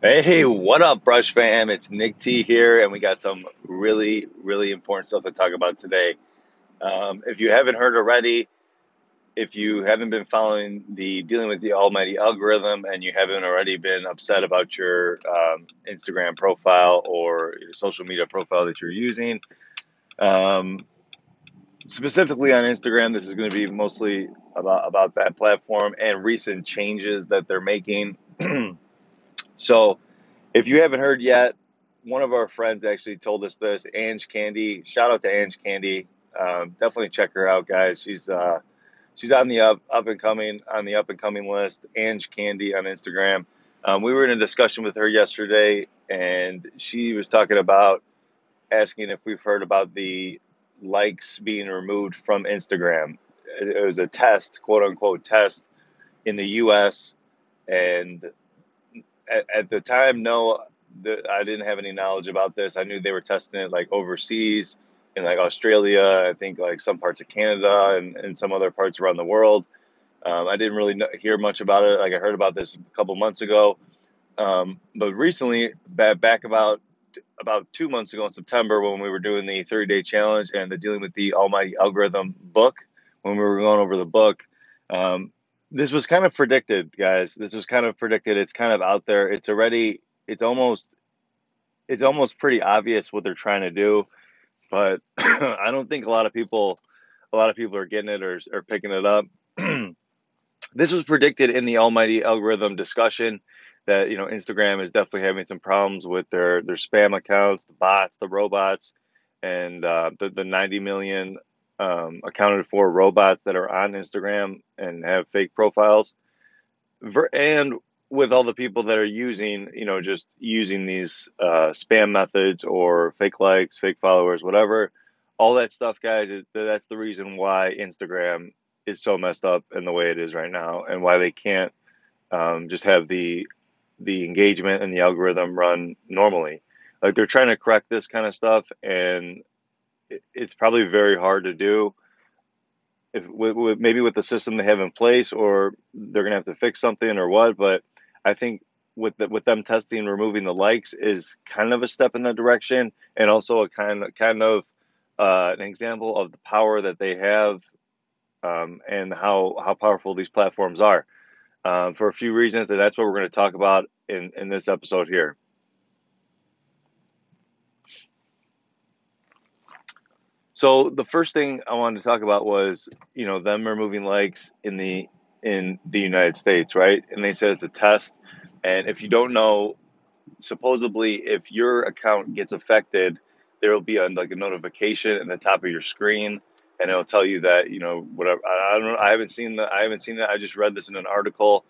Hey, what up, Brush fam? It's Nick T here, and we got some really, really important stuff to talk about today. Um, if you haven't heard already, if you haven't been following the dealing with the almighty algorithm, and you haven't already been upset about your um, Instagram profile or your social media profile that you're using, um, specifically on Instagram, this is going to be mostly about about that platform and recent changes that they're making. so If you haven't heard yet, one of our friends actually told us this. Ange Candy, shout out to Ange Candy. Um, definitely check her out, guys. She's uh, she's on the up up and coming on the up and coming list. Ange Candy on Instagram. Um, we were in a discussion with her yesterday, and she was talking about asking if we've heard about the likes being removed from Instagram. It was a test, quote unquote test, in the U.S. and at, at the time, no, the, I didn't have any knowledge about this. I knew they were testing it like overseas in like Australia, I think like some parts of Canada and, and some other parts around the world. Um, I didn't really know, hear much about it. Like I heard about this a couple months ago, um, but recently, back back about about two months ago in September, when we were doing the 30 day challenge and the dealing with the Almighty Algorithm book, when we were going over the book, um, this was kind of predicted, guys. This was kind of predicted. It's kind of out there. It's already. It's almost. It's almost pretty obvious what they're trying to do, but I don't think a lot of people, a lot of people are getting it or, or picking it up. this was predicted in the almighty algorithm discussion that you know Instagram is definitely having some problems with their their spam accounts, the bots, the robots, and uh, the the 90 million um, accounted for robots that are on Instagram and have fake profiles, and with all the people that are using you know just using these uh, spam methods or fake likes, fake followers, whatever. All that stuff, guys, is that's the reason why Instagram is so messed up in the way it is right now, and why they can't um, just have the the engagement and the algorithm run normally. Like they're trying to correct this kind of stuff, and it's probably very hard to do. If with, with maybe with the system they have in place, or they're gonna have to fix something or what. But I think with the, with them testing removing the likes is kind of a step in that direction, and also a kind of kind of uh, an example of the power that they have um, and how how powerful these platforms are um, for a few reasons, and that's what we're going to talk about in in this episode here. So the first thing I wanted to talk about was you know them removing likes in the in the United States, right? And they said it's a test, and if you don't know, supposedly if your account gets affected, there will be a, like a notification in the top of your screen and it'll tell you that you know whatever. I, I don't. I haven't seen the. I haven't seen that. I just read this in an article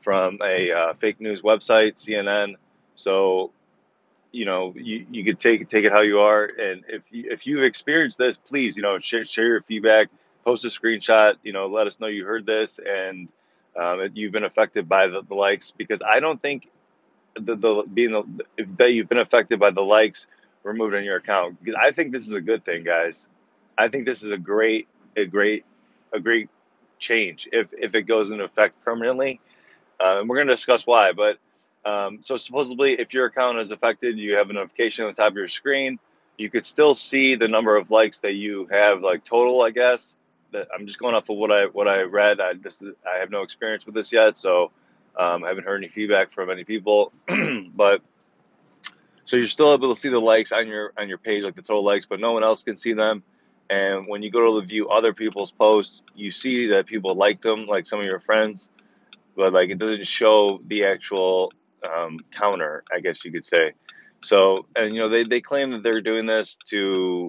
from a uh, fake news website, CNN. So you know you, you could take take it how you are, and if you, if you've experienced this, please you know share share your feedback, post a screenshot. You know, let us know you heard this and um, you've been affected by the, the likes because I don't think the, the being the, that you've been affected by the likes removed on your account because I think this is a good thing, guys. I think this is a great, a great, a great change if if it goes into effect permanently. Uh, and we're going to discuss why. But um, so supposedly, if your account is affected, you have a notification on the top of your screen. You could still see the number of likes that you have, like total, I guess. That I'm just going off of what I what I read. I this is, I have no experience with this yet, so um, I haven't heard any feedback from any people. but so you're still able to see the likes on your on your page, like the total likes, but no one else can see them. And when you go to the view other people's posts, you see that people like them, like some of your friends, but like it doesn't show the actual um, counter, I guess you could say. So, and you know, they, they claim that they're doing this to,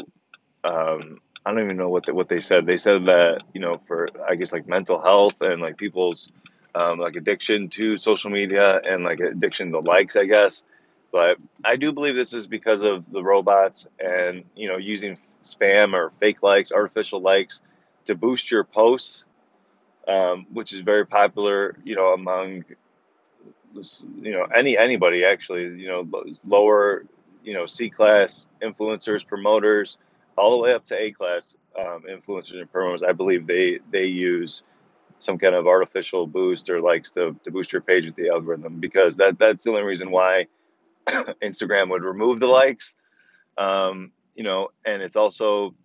um, I don't even know what they, what they said. They said that you know, for I guess like mental health and like people's um, like addiction to social media and like addiction to likes, I guess. But I do believe this is because of the robots and you know using spam or fake likes, artificial likes to boost your posts, um, which is very popular, you know, among you know any anybody actually, you know, lower you know C class influencers, promoters, all the way up to A class um, influencers and promoters. I believe they they use some kind of artificial boost or likes to, to boost your page with the algorithm because that that's the only reason why Instagram would remove the likes. Um, you know, and it's also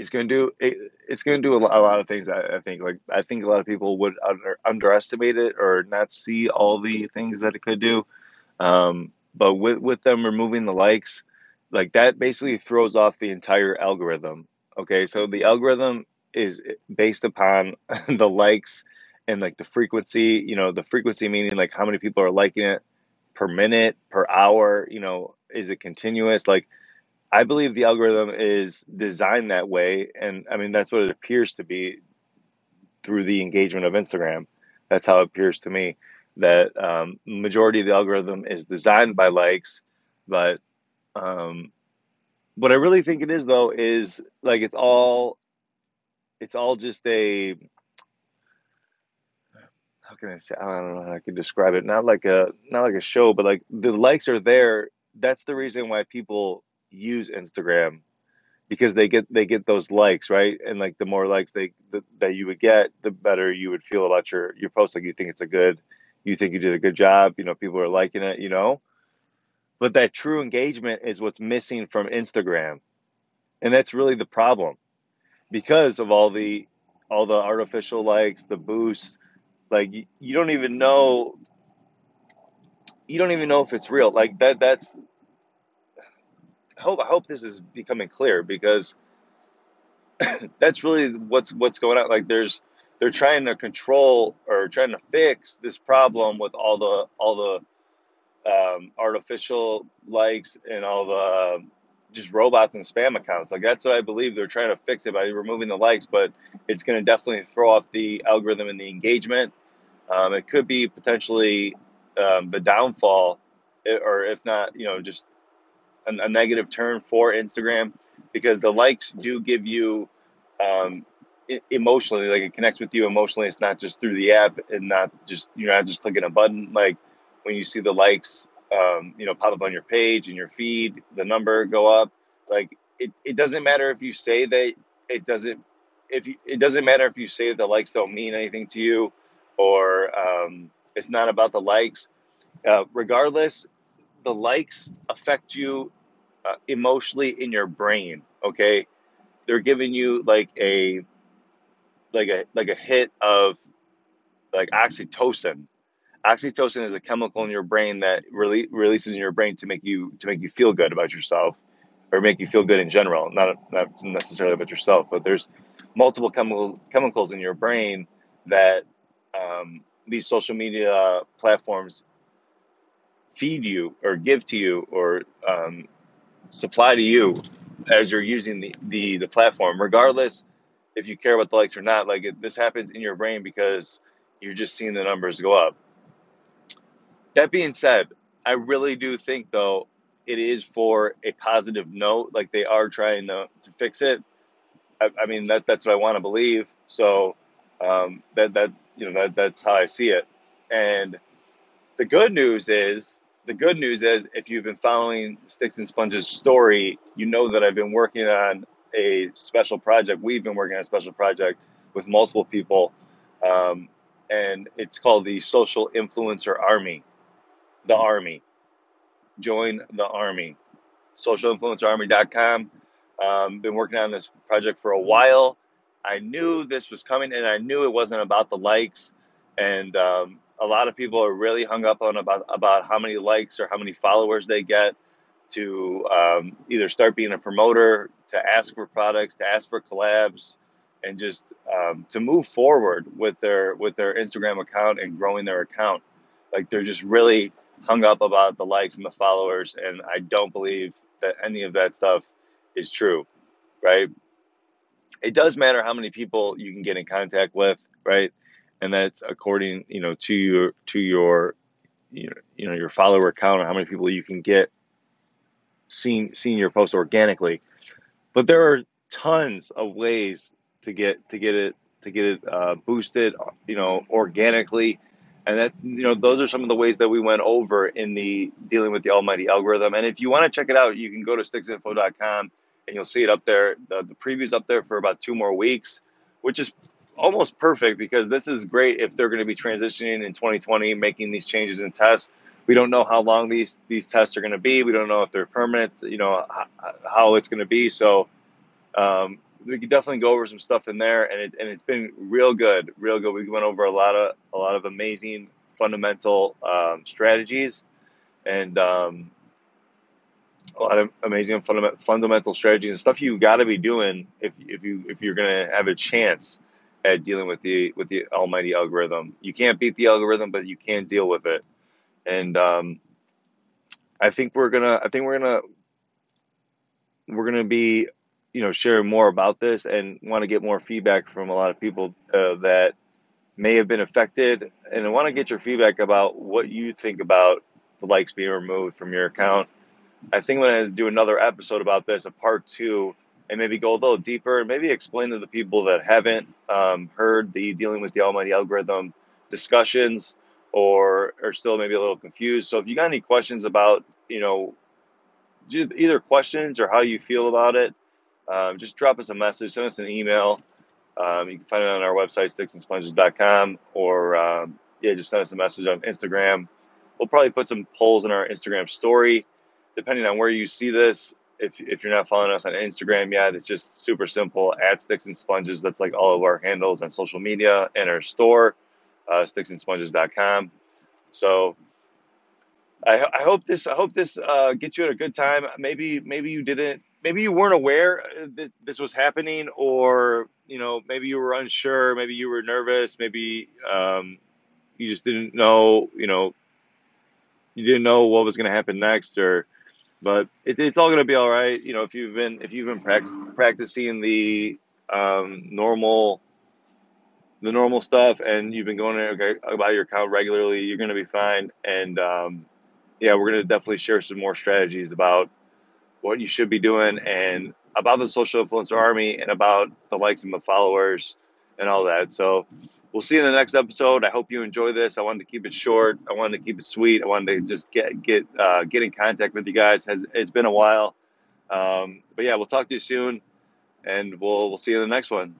it's going to do it, it's going to do a lot of things. I, I, think like I think a lot of people would under, underestimate it or not see all the things that it could do. Um, but with with them removing the likes, like that basically throws off the entire algorithm. Okay, so the algorithm is based upon the likes and like the frequency. You know, the frequency meaning like how many people are liking it per minute, per hour. You know, is it continuous? Like I believe the algorithm is designed that way, and I mean that's what it appears to be through the engagement of Instagram. That's how it appears to me. That um, majority of the algorithm is designed by likes, but um, what I really think it is though is like it's all it's all just a how can I say I don't know how I can describe it. Not like a not like a show, but like the likes are there. That's the reason why people use Instagram because they get they get those likes right? And like the more likes they the, that you would get the better you would feel about your your post. Like you think it's a good you think you did a good job you know people are liking it you know? But that true engagement is what's missing from Instagram. And that's really the problem because of all the all the artificial likes the boosts. Like you, you don't even know you don't even know if it's real. Like that that's hope I hope this is becoming clear because that's really what's what's going on. Like there's they're trying to control or trying to fix this problem with all the all the um, artificial likes and all the um, just robots and spam accounts. Like that's what I believe they're trying to fix it by removing the likes, but it's going to definitely throw off the algorithm and the engagement. Um, it could be potentially um, the downfall, eh, or if not, you know, just a, a negative turn for Instagram because the likes do give you um, emotionally, like it connects with you emotionally. It's not just through the app and not just you're not just clicking a button. Like when you see the likes, um, you know, pop up on your page and your feed, the number go up. Like it, it doesn't matter if you say that it doesn't. If you, it doesn't matter if you say that the likes don't mean anything to you, or um, it's not about the likes. Uh, regardless, the likes affect you uh, emotionally in your brain. Okay, they're giving you like a like a like a hit of like oxytocin. Oxytocin is a chemical in your brain that really releases in your brain to make you to make you feel good about yourself or make you feel good in general, not not necessarily about yourself. But there's multiple chemical chemicals in your brain that um, these social media platforms feed you or give to you or um, supply to you as you're using the, the, the platform, regardless if you care about the likes or not. Like it, this happens in your brain because you're just seeing the numbers go up. That being said, I really do think though it is for a positive note. Like they are trying to, to fix it. I, I mean that that's what I want to believe. So um, that that you know that that's how I see it. And the good news is the good news is if you've been following Sticks and Sponges story, you know that I've been working on a special project. We've been working on a special project with multiple people, um, and it's called the Social Influencer Army. The Army. Join the Army. SocialInfluencerArmy.com. Um, been working on this project for a while. I knew this was coming, and I knew it wasn't about the likes. And um, a lot of people are really hung up on about about how many likes or how many followers they get to um, either start being a promoter, to ask for products, to ask for collabs, and just um, to move forward with their with their Instagram account and growing their account. Like they're just really hung up about the likes and the followers, and I don't believe that any of that stuff is true, right? It does matter how many people you can get in contact with, right? And that's according you know to your to your you know, you know your follower count or how many people you can get seeing seeing your post organically. But there are tons of ways to get to get it to get it uh, boosted you know organically. And that you know those are some of the ways that we went over in the dealing with the almighty algorithm. And if you want to check it out you can go to sticksinfo.com and you'll see it up there the, the previews up there for about two more weeks which is almost perfect because this is great if they're going to be transitioning in 2020, making these changes in tests. We don't know how long these these tests are going to be. We don't know if they're permanent. You know how, how it's going to be. So um, we could definitely go over some stuff in there, and it, and it's been real good, real good. We went over a lot of a lot of amazing fundamental um, strategies, and um, a lot of amazing fundamental strategies and stuff you got to be doing if if you if you're gonna have a chance at dealing with the with the almighty algorithm. You can't beat the algorithm, but you can deal with it. And um, I think we're gonna I think we're gonna we're gonna be you know sharing more about this and want to get more feedback from a lot of people uh, that may have been affected and I want to get your feedback about what you think about the likes being removed from your account I think I'm going to do another episode about this, a part two, and maybe go a little deeper and maybe explain to the people that haven't um, heard the dealing with the almighty algorithm discussions or are still maybe a little confused. So if you got any questions about, you know, either questions or how you feel about it, um, just drop us a message, send us an email. Um, you can find it on our website, sticksandsponges.com, or um, yeah, just send us a message on Instagram. We'll probably put some polls in our Instagram story depending on where you see this, if, if you're not following us on Instagram yet, it's just super simple at Sticks and Sponges. That's like all of our handles on social media and our store, uh, sticksandsponges.com. So I, I hope this I hope this uh, gets you at a good time. Maybe maybe you didn't maybe you weren't aware that this was happening, or you know maybe you were unsure, maybe you were nervous, maybe um, you just didn't know you know you didn't know what was going to happen next, or but it, it's all going to be all right. You know, if you've been if you've been practicing the um, normal the normal stuff and you've been going about your account regularly, you're going to be fine. And um, yeah, we're going to definitely share some more strategies about what you should be doing and about the social influencer army and about the likes and the followers and all that. So we'll see you in the next episode. I hope you enjoy this. I wanted to keep it short. I wanted to keep it sweet. I wanted to just get get uh, get in contact with you guys. Has it's been a while, um, but yeah, we'll talk to you soon, and we'll we'll see you in the next one.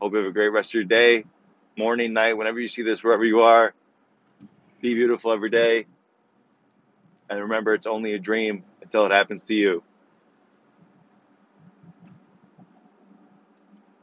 Hope you have a great rest of your day, morning, night, whenever you see this, wherever you are. Be beautiful every day, and remember, it's only a dream until it happens to you.